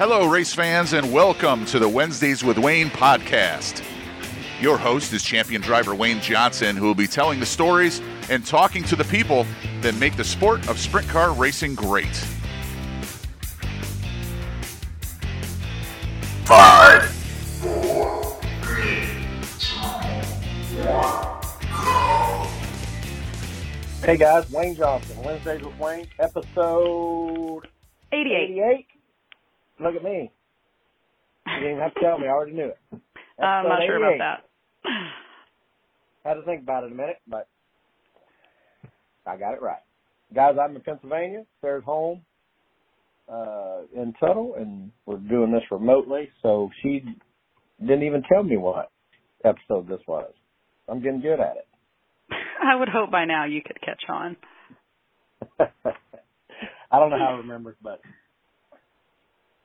Hello, race fans, and welcome to the Wednesdays with Wayne podcast. Your host is champion driver Wayne Johnson, who will be telling the stories and talking to the people that make the sport of sprint car racing great. Five, four, three, two, one, go. Hey guys, Wayne Johnson, Wednesdays with Wayne, episode 88. 88. Look at me. You didn't even have to tell me, I already knew it. I'm not sure about that. Had to think about it a minute, but I got it right. Guys, I'm in Pennsylvania. Sarah's home uh, in Tuttle, and we're doing this remotely, so she didn't even tell me what episode this was. I'm getting good at it. I would hope by now you could catch on. I don't know how I remember, but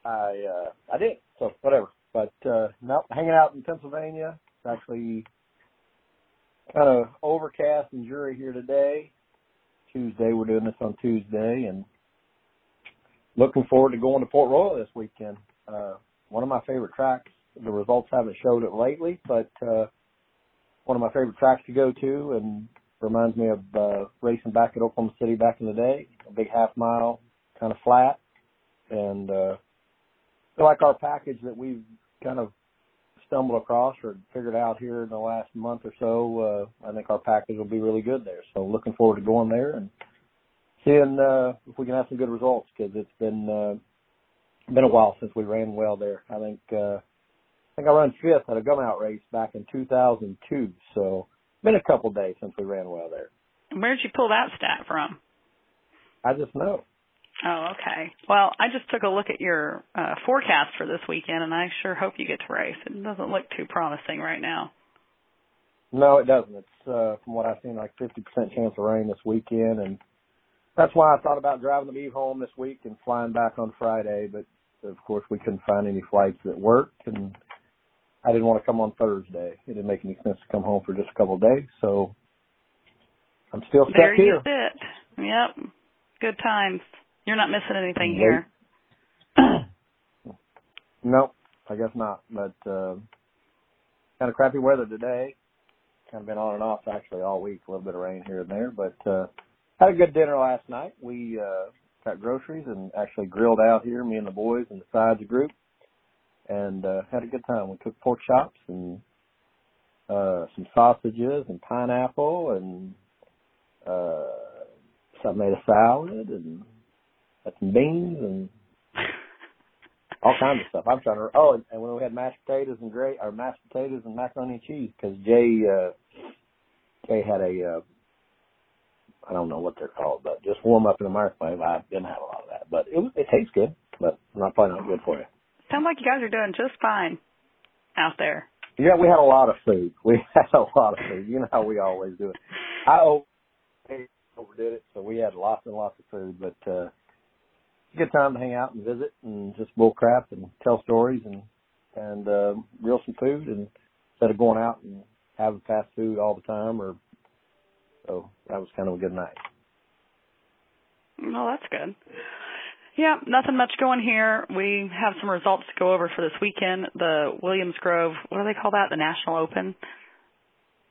I uh I didn't. So whatever. But uh no, hanging out in Pennsylvania. It's actually kind of overcast and dreary here today. Tuesday, we're doing this on Tuesday, and looking forward to going to Port Royal this weekend. Uh one of my favorite tracks. The results haven't showed it lately, but uh one of my favorite tracks to go to, and reminds me of uh, racing back at Oklahoma City back in the day. A big half mile, kind of flat, and uh, like our package that we've kind of stumbled across or figured out here in the last month or so. Uh, I think our package will be really good there. So looking forward to going there and seeing uh, if we can have some good results because it's been uh, been a while since we ran well there. I think uh, I think I ran fifth at a gum out race back in 2002. So been a couple days since we ran well there. Where'd you pull that stat from? I just know. Oh, okay. Well, I just took a look at your uh, forecast for this weekend, and I sure hope you get to race. It doesn't look too promising right now. No, it doesn't. It's uh, from what I've seen, like 50% chance of rain this weekend, and that's why I thought about driving the Eve home this week and flying back on Friday. But of course, we couldn't find any flights that worked, and I didn't want to come on Thursday. It didn't make any sense to come home for just a couple of days, so I'm still stuck there here. you sit. Yep. Good times. You're not missing anything Nope. here. No, I guess not. But uh, kind of crappy weather today. Kind of been on and off actually all week. A little bit of rain here and there, but uh, had a good dinner last night. We uh, got groceries and actually grilled out here, me and the boys and the sides of group, and uh, had a good time. We cooked pork chops and uh, some sausages and pineapple and uh, some made a salad and had some beans and all kinds of stuff. I'm trying to. Oh, and, and when we had mashed potatoes and great, or mashed potatoes and macaroni and cheese, because Jay, uh, Jay had a, uh, I don't know what they're called, but just warm up in the microwave. I didn't have a lot of that, but it was, it tastes good, but not probably not good for you. Sounds like you guys are doing just fine out there. Yeah, we had a lot of food. We had a lot of food. You know how we always do it. I overdid it, so we had lots and lots of food, but uh good time to hang out and visit and just bull crap and tell stories and and uh grill some food and instead of going out and having fast food all the time or so that was kind of a good night. Well, that's good. Yeah, nothing much going here. We have some results to go over for this weekend. The Williams Grove, what do they call that? The National Open.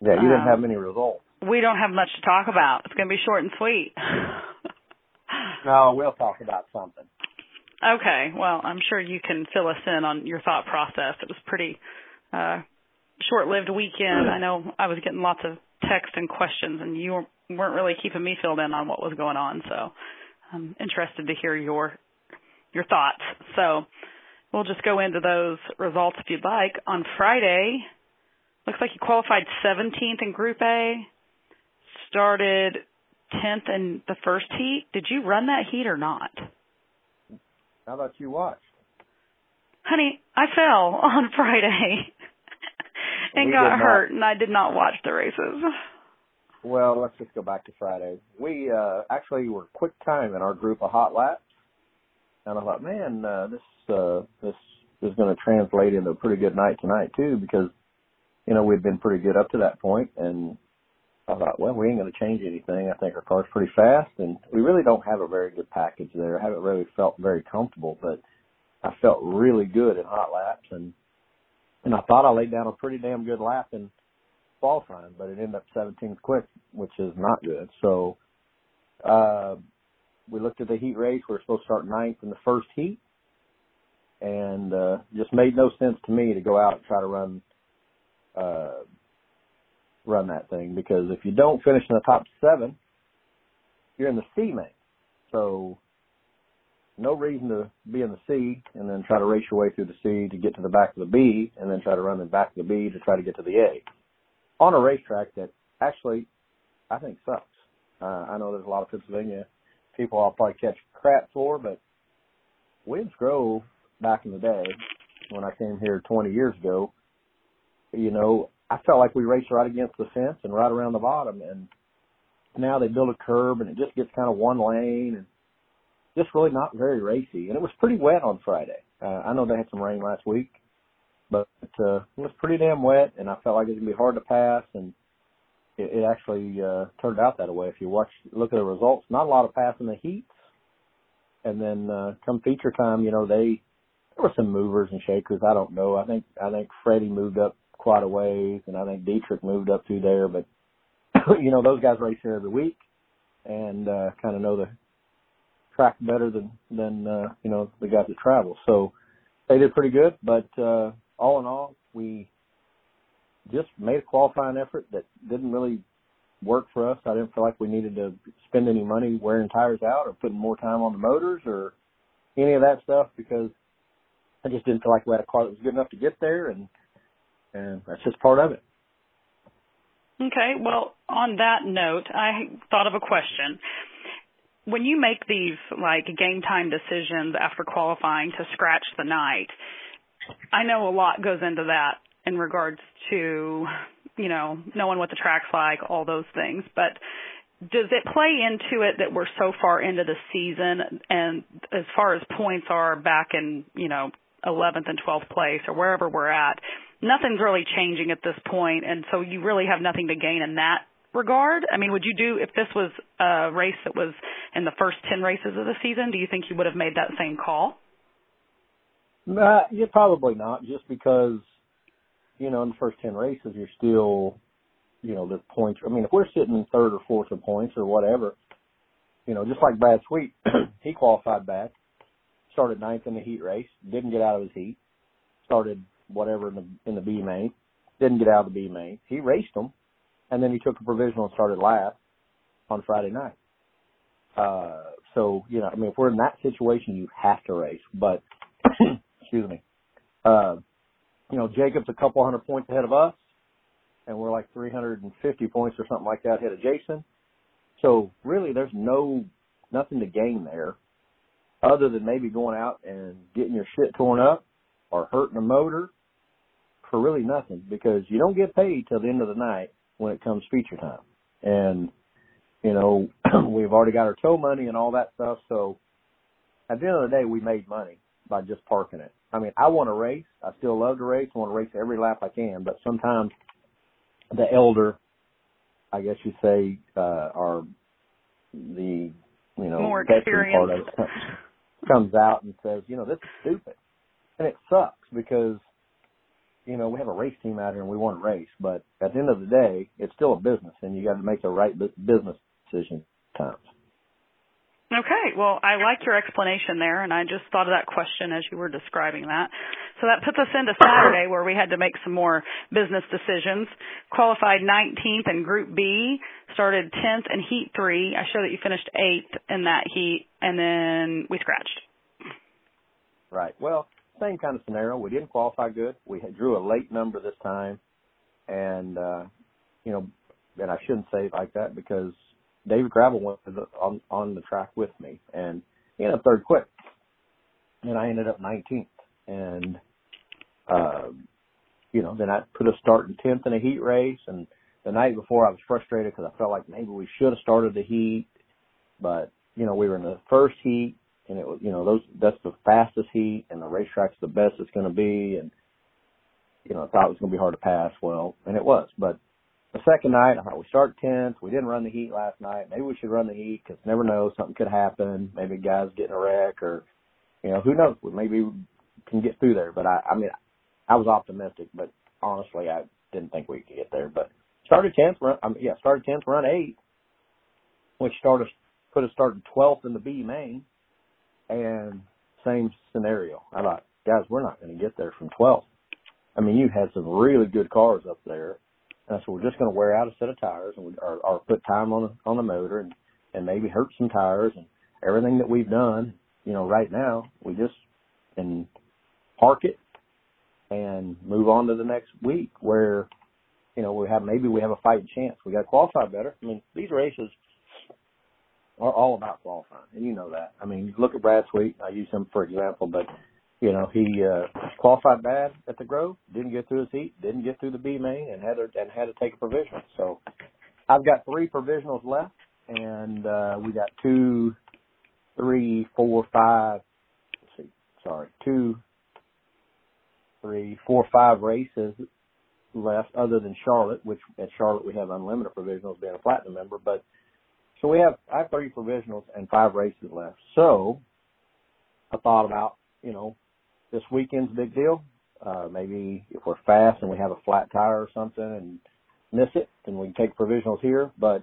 Yeah, you didn't Um, have many results. We don't have much to talk about. It's going to be short and sweet. No, we'll talk about something. Okay, well, I'm sure you can fill us in on your thought process. It was pretty uh short-lived weekend. I know I was getting lots of text and questions and you weren't- weren't really keeping me filled in on what was going on, so I'm interested to hear your your thoughts. So, we'll just go into those results if you'd like. On Friday, looks like you qualified 17th in Group A, started 10th in the first heat. Did you run that heat or not? How about you watch? Honey, I fell on Friday and We got did not. hurt, and I did not watch the races. Well, let's just go back to Friday. We uh actually were quick time in our group of hot laps, and I thought, man, uh, this uh this is going to translate into a pretty good night tonight too, because you know we'd been pretty good up to that point, and I thought, well, we ain't going to change anything. I think our car's pretty fast, and we really don't have a very good package there. I haven't really felt very comfortable, but I felt really good in hot laps and and I thought I laid down a pretty damn good lap in qualifying, but it ended up 17th quick, which is not good. So uh, we looked at the heat race. We were supposed to start ninth in the first heat, and uh, just made no sense to me to go out and try to run uh, run that thing because if you don't finish in the top seven, you're in the C main. So no reason to be in the C and then try to race your way through the C to get to the back of the B and then try to run the back of the B to try to get to the A on a racetrack that actually I think sucks. Uh, I know there's a lot of Pennsylvania people I'll probably catch crap for, but Williams Grove back in the day when I came here 20 years ago, you know, I felt like we raced right against the fence and right around the bottom and now they build a curb and it just gets kind of one lane and just really not very racy. And it was pretty wet on Friday. Uh, I know they had some rain last week, but uh, it was pretty damn wet, and I felt like it was gonna be hard to pass. And it, it actually uh, turned out that way. If you watch, look at the results, not a lot of passing the heats. And then uh, come feature time, you know, they there were some movers and shakers. I don't know. I think I think Freddie moved up quite a ways, and I think Dietrich moved up through there. But you know, those guys race here every week and uh, kind of know the track better than than uh, you know the guys that travel. So they did pretty good, but uh, all in all, we just made a qualifying effort that didn't really work for us. I didn't feel like we needed to spend any money wearing tires out or putting more time on the motors or any of that stuff because I just didn't feel like we had a car that was good enough to get there, and and that's just part of it. Okay. Well, on that note, I thought of a question when you make these like game time decisions after qualifying to scratch the night, I know a lot goes into that in regards to, you know, knowing what the track's like, all those things. But does it play into it that we're so far into the season and as far as points are back in, you know, 11th and 12th place or wherever we're at, nothing's really changing at this point and so you really have nothing to gain in that regard? I mean, would you do if this was a race that was in the first 10 races of the season, do you think you would have made that same call? Yeah, probably not, just because, you know, in the first 10 races, you're still, you know, the points. I mean, if we're sitting in third or fourth in points or whatever, you know, just like Brad Sweet, he qualified back, started ninth in the heat race, didn't get out of his heat, started whatever in the in the B main, didn't get out of the B main. He raced them, and then he took a provisional and started last on Friday night. Uh, so, you know, I mean, if we're in that situation, you have to race. But, excuse me, uh, you know, Jacob's a couple hundred points ahead of us, and we're like 350 points or something like that ahead of Jason. So really, there's no nothing to gain there, other than maybe going out and getting your shit torn up or hurting a motor for really nothing because you don't get paid till the end of the night when it comes feature time. And you know, we've already got our tow money and all that stuff. So at the end of the day, we made money by just parking it. I mean, I want to race. I still love to race. I want to race every lap I can, but sometimes the elder, I guess you say, uh, are the, you know, more veteran part of it comes out and says, you know, this is stupid. And it sucks because, you know, we have a race team out here and we want to race, but at the end of the day, it's still a business and you got to make the right business decision times. Okay, well, I like your explanation there, and I just thought of that question as you were describing that. So that puts us into Saturday where we had to make some more business decisions. Qualified 19th in Group B, started 10th in Heat 3. I show that you finished 8th in that heat, and then we scratched. Right. Well, same kind of scenario. We didn't qualify good. We had, drew a late number this time, and, uh, you know, and I shouldn't say it like that because David Gravel went on on the track with me, and he ended up third quick, and I ended up 19th. And uh, you know, then I put a start in 10th in a heat race, and the night before I was frustrated because I felt like maybe we should have started the heat, but you know we were in the first heat, and it was you know those that's the fastest heat, and the racetrack's the best it's going to be, and you know I thought it was going to be hard to pass. Well, and it was, but the second night, I thought we start 10th. We didn't run the heat last night. Maybe we should run the heat because never know, something could happen. Maybe guys getting a wreck or, you know, who knows? Maybe can get through there. But I, I mean, I was optimistic, but honestly, I didn't think we could get there. But started tenth, run. I mean, yeah, started tenth, run eight, which started put us started twelfth in the B main, and same scenario. I thought, guys, we're not going to get there from twelfth. I mean, you had some really good cars up there, and so we're just going to wear out a set of tires and we, or, or put time on the, on the motor and and maybe hurt some tires and everything that we've done. You know, right now we just can park it and move on to the next week where you know we have maybe we have a fighting chance. We got to qualify better. I mean, these races are all about qualifying, and you know that. I mean, look at Brad Sweet. I use him for example, but you know he uh, qualified bad at the Grove, didn't get through his heat, didn't get through the B main, and had to and had to take a provisional. So I've got three provisionals left, and uh, we got two, three, four, five. Let's see, sorry, two, three, four, five races left, other than Charlotte, which at Charlotte we have unlimited provisionals, being a platinum member, but so we have I have thirty provisionals and five races left. So I thought about, you know, this weekend's a big deal. Uh maybe if we're fast and we have a flat tire or something and miss it, then we can take provisionals here. But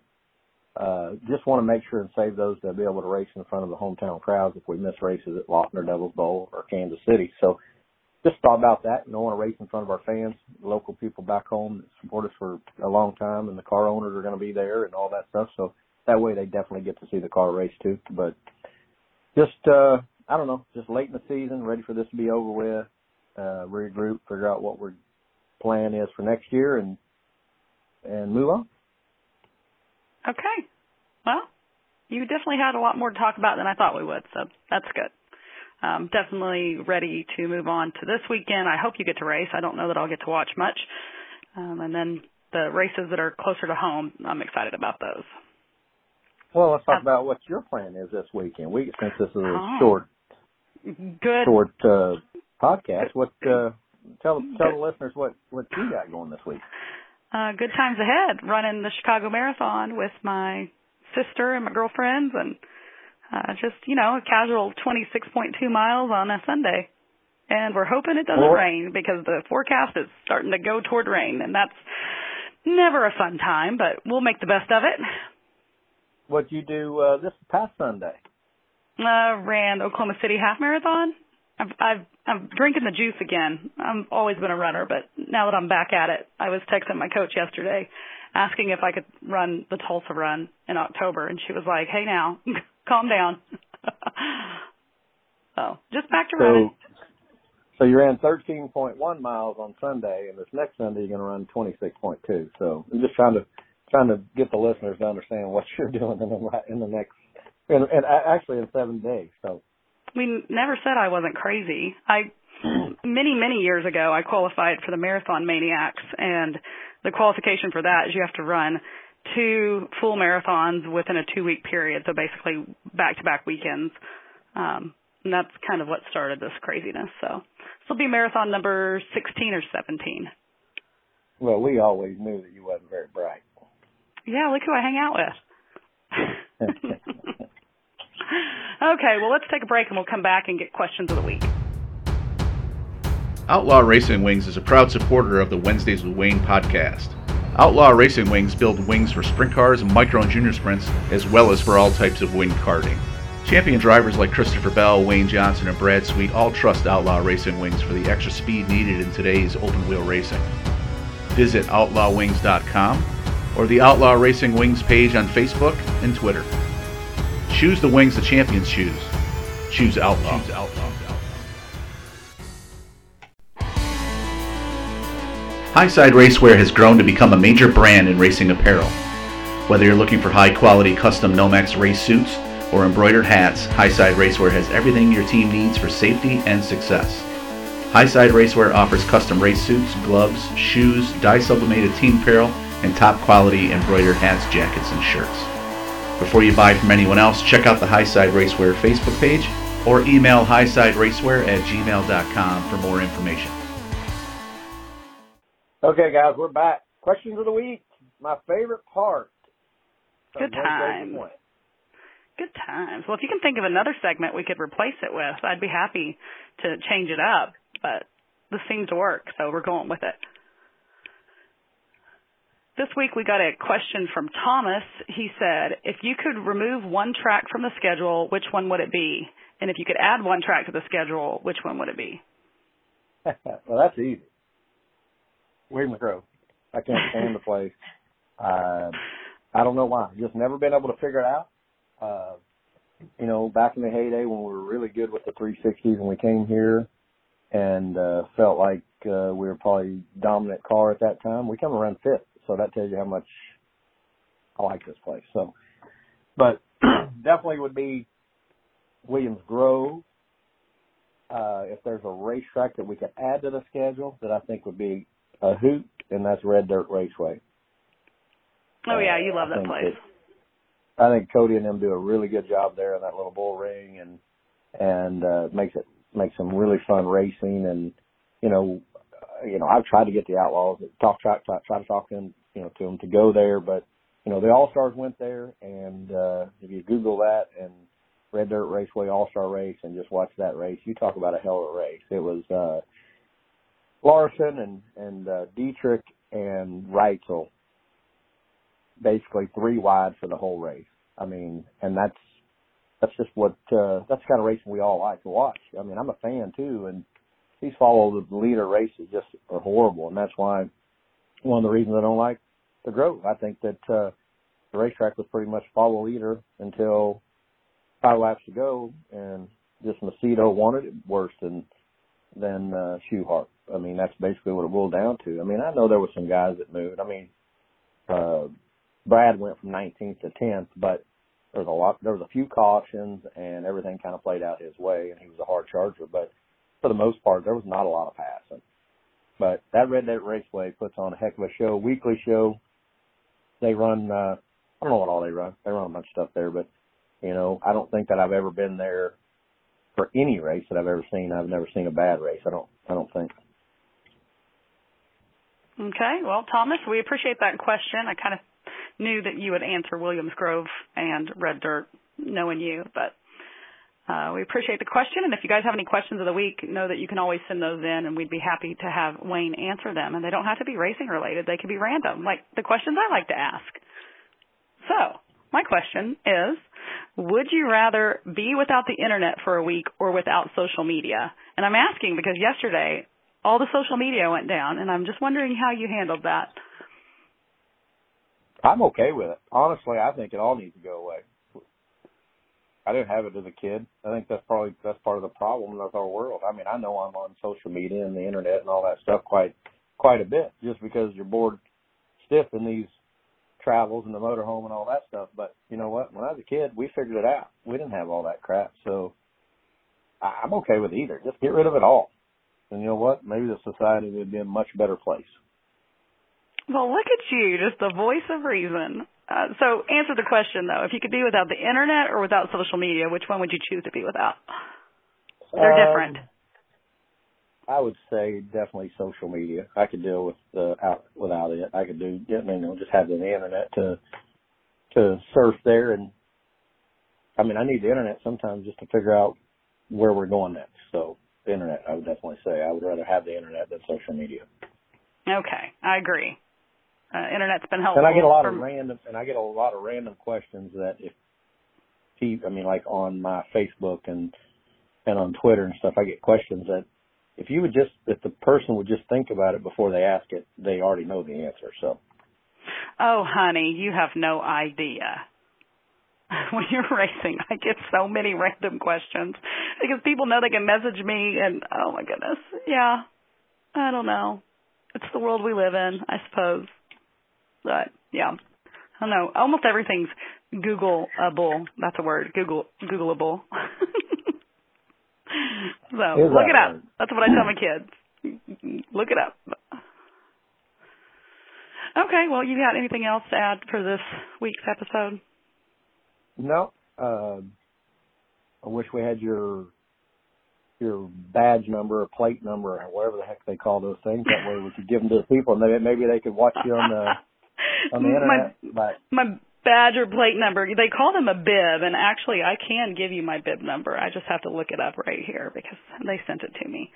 uh just want to make sure and save those to be able to race in front of the hometown crowds if we miss races at Lawton or Devil's Bowl or Kansas City. So just thought about that. You know, want to race in front of our fans, local people back home that support us for a long time, and the car owners are going to be there and all that stuff. So that way they definitely get to see the car race too. But just uh I don't know, just late in the season, ready for this to be over with, uh regroup, figure out what our plan is for next year and and move on. Okay. Well, you definitely had a lot more to talk about than I thought we would, so that's good. Um, definitely ready to move on to this weekend. I hope you get to race. I don't know that I'll get to watch much. Um, and then the races that are closer to home, I'm excited about those. Well, let's talk about what your plan is this weekend. We since this is a Oh. short Good. short uh podcast, what uh tell tell the listeners what what you got going this week. Uh, good times ahead. Running the Chicago Marathon with my sister and my girlfriends, and uh, just you know a casual 26.2 miles on a Sunday. And we're hoping it doesn't Well- rain because the forecast is starting to go toward rain, and that's never a fun time. But we'll make the best of it. What you do uh this past Sunday? Uh, ran Oklahoma City Half Marathon. I've, I've, I'm drinking the juice again. I've always been a runner, but now that I'm back at it, I was texting my coach yesterday asking if I could run the Tulsa run in October, and she was like, hey now, calm down. so, just back to So running. so you ran thirteen point one miles on Sunday and this next Sunday you're run twenty six point two. So I'm just trying to trying to get the listeners to understand what you're doing in the in the next and, and actually in seven days. So We never said I wasn't crazy. I many many years ago I qualified for the Marathon Maniacs and the qualification for that is you have to run two full marathons within a 2 week period so basically back to back weekends. Um and that's kind of what started this craziness. So this will be marathon number 16 or 17. well we always knew that you wasn't very. Yeah, look who I hang out with. okay, well let's take a break and we'll come back and get questions of the week. Outlaw Racing Wings is a proud supporter of the Wednesdays with Wayne podcast. Outlaw Racing Wings build wings for sprint cars, micro and junior sprints, as well as for all types of wing karting. Champion drivers like Christopher Bell, Wayne Johnson, and Brad Sweet all trust Outlaw Racing Wings for the extra speed needed in today's open wheel racing. Visit outlawwings.com or the Outlaw Racing Wings page on Facebook and Twitter. Choose the wings the champions choose. Choose Outlaw. Choose Outlaw. Highside Racewear has grown to become a major brand in racing apparel. Whether you're looking for high quality custom Nomex race suits or embroidered hats, Highside Racewear has everything your team needs for safety and success. Highside Racewear offers custom race suits, gloves, shoes, dye sublimated team apparel, and top quality embroidered hats, jackets, and shirts. Before you buy from anyone else, check out the Highside Racewear Facebook page or email highsideracewear at gmail.com for more information. Okay guys, we're back. Questions of the week. My favorite part. Good Wednesday times. Good times. Well, if you can think of another segment we could replace it with, I'd be happy to change it up. But this seems to work, so we're going with it. This week we got a question from Thomas. He said, if you could remove one track from the schedule, which one would it be? And if you could add one track to the schedule, which one would it be? well, that's easy. Williams Grove. I can't stand the place. Uh, I don't know why. Just never been able to figure it out. Uh, you know, back in the heyday when we were really good with the 360s and we came here and uh, felt like uh, we were probably dominant car at that time, we come around fifth. So that tells you how much I like this place. So, but definitely would be Williams Grove. Uh, if there's a racetrack that we could add to the schedule that I think would be a hoot, and that's Red Dirt Raceway. Oh yeah, you love I that place. that- I think Cody and them do a really good job there in that little bull ring, and and uh, makes it makes some really fun racing. And you know, uh, you know, I've tried to get the Outlaws talk try try, try to talk them, you know, to them to go there, but you know, the All Stars went there, and uh, if you Google that and Red Dirt Raceway All Star Race and just watch that race, you talk about a hell of a race. It was uh, Larson and and uh, Dietrich and Reitzel basically three wide for the whole race. I mean, and that's that's just what uh that's the kind of racing we all like to watch. I mean, I'm a fan too, and these follow the leader races just are horrible, and that's why one of the reasons I don't like the Grove. I think that uh the racetrack was pretty much follow leader until five laps to go, and just Macedo wanted it worse than than uh Schuchart. I mean, that's basically what it boiled down to. I mean, I know there were some guys that moved. I mean, uh Brad went from 19th to 10th, but there was a lot, there was a few cautions and everything kind of played out his way and he was a hard charger, but for the most part, there was not a lot of passing. But that Red Dirt Raceway puts on a heck of a show, weekly show. They run, uh, I don't know what all they run. They run a bunch of stuff there, but you know, I don't think that I've ever been there for any race that I've ever seen. I've never seen a bad race. I don't, I don't think. Okay. Well, Thomas, we appreciate that question. I kind of knew that you would answer Williams Grove and Red Dirt, knowing you, but uh, we appreciate the question. And if you guys have any questions of the week, know that you can always send those in, and we'd be happy to have Wayne answer them. And they don't have to be racing related; they could be random, like the questions I like to ask. So, my question is: Would you rather be without the internet for a week or without social media? And I'm asking because yesterday all the social media went down, and I'm just wondering how you handled that. I'm okay with it. Honestly, I think it all needs to go away. I didn't have it as a kid. I think that's probably that's part of the problem with our world. I mean, I know I'm on social media and the internet and all that stuff quite quite a bit, just because you're bored stiff in these travels and the motorhome and all that stuff. But you know what? When I was a kid, we figured it out. We didn't have all that crap, so I- I'm okay with either. Just get rid of it all. And you know what? Maybe the society would be a much better place. Well, look at you, just the voice of reason. Uh, so, answer the question though. If you could be without the internet or without social media, which one would you choose to be without? They're Um, different. I would say definitely social media. I could deal with the out without it. I could do you know just having the internet to to surf there and I mean I need the internet sometimes just to figure out where we're going next. So the internet I would definitely say I would rather have the internet than social media. Okay, I agree. Uh, internet's been helpful. And I get a lot for- of random and I get a lot of random questions that if I mean like on my Facebook and and on Twitter and stuff I get questions that if you would just if the person would just think about it before they ask it, they already know the answer. So Oh, honey, you have no idea. When you're racing, I get so many random questions because people know they can message me, and oh my goodness, yeah, I don't know. It's the world we live in, I suppose. But yeah, I don't know. Almost everything's Googleable. That's a word. Google Googleable. so Is look it up. word? That's what I tell my kids. Look it up. Okay, well, you got anything else to add for this week's episode? no, uh, I wish we had your your badge number or plate number or whatever the heck they call those things. That way we could give them to the people and maybe they could watch you on the on the my. But my Badger plate number. They call them a bib, and actually, I can give you my bib number. I just have to look it up right here because they sent it to me.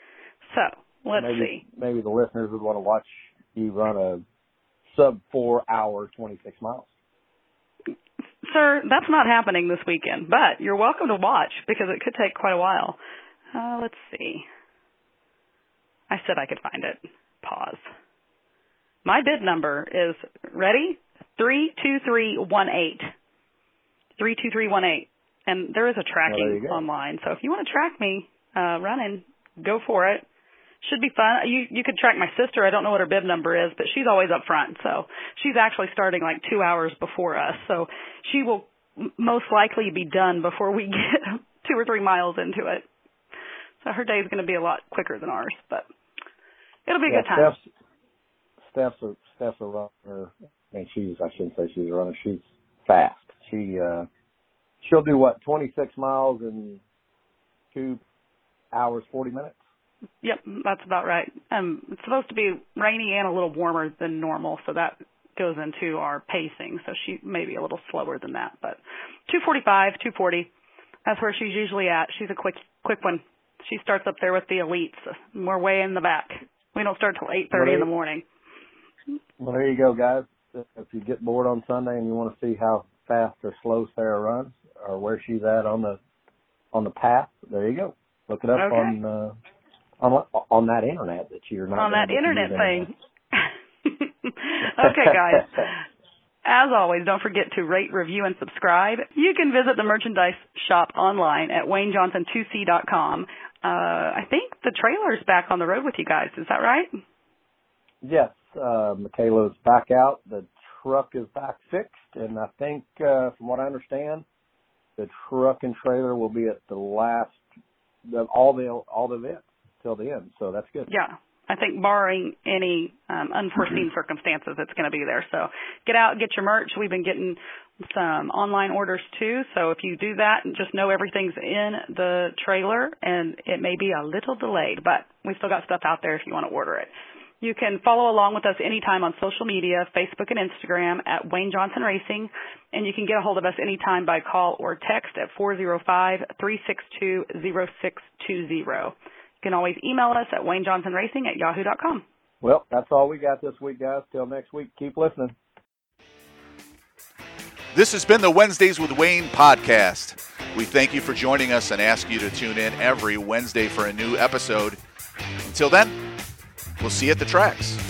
So let's maybe, see. Maybe the listeners would want to watch you run a sub four hour 26 miles. Sir, that's not happening this weekend, but you're welcome to watch because it could take quite a while. Uh, let's see. I said I could find it. Pause. My bid number is ready three two three one eight. Three two three one eight. And there is a tracking well, online. So if you want to track me uh running, go for it. Should be fun. You you could track my sister. I don't know what her bib number is, but she's always up front. So she's actually starting like two hours before us. So she will most likely be done before we get two or three miles into it. So her day is going to be a lot quicker than ours, but it'll be a yeah, good time. Steph's, Steph's a Steph's a runner. I mean, she's I shouldn't say she's a runner. She's fast. She uh she'll do what twenty six miles in two hours forty minutes. Yep, that's about right. Um, it's supposed to be rainy and a little warmer than normal, so that goes into our pacing. So she may be a little slower than that, but 245, 240, that's where she's usually at. She's a quick, quick one. She starts up there with the elites. We're way in the back. We don't start till 8:30 in the morning. Well, there you go, guys. If you get bored on Sunday and you want to see how fast or slow Sarah runs, or where she's at on the on the path, there you go. Look it up Okay. on uh, on on that internet that you're not on that internet thing. okay, guys. As always, don't forget to rate, review, and subscribe. You can visit the merchandise shop online at waynejohnson2c.com. Uh, I think the trailer's back on the road with you guys. Is that right? Yes, uh, Michaela's back out. The truck is back fixed, and I think, uh, from what I understand, the truck and trailer will be at the last, the, all the all the events till the end. So that's good. Yeah. I think barring any um, unforeseen circumstances, it's going to be there. So get out, get your merch. We've been getting some online orders too. So if you do that, just know everything's in the trailer, and it may be a little delayed, but we still got stuff out there if you want to order it. You can follow along with us anytime on social media, Facebook and Instagram at Wayne Johnson Racing, and you can get a hold of us anytime by call or text at 405-362-0620. You can always email us at waynejohnsonracing at yahoo.com. Well, that's all we got this week, guys. Till next week, keep listening. This has been the Wednesdays with Wayne podcast. We thank you for joining us and ask you to tune in every Wednesday for a new episode. Until then, we'll see you at the tracks.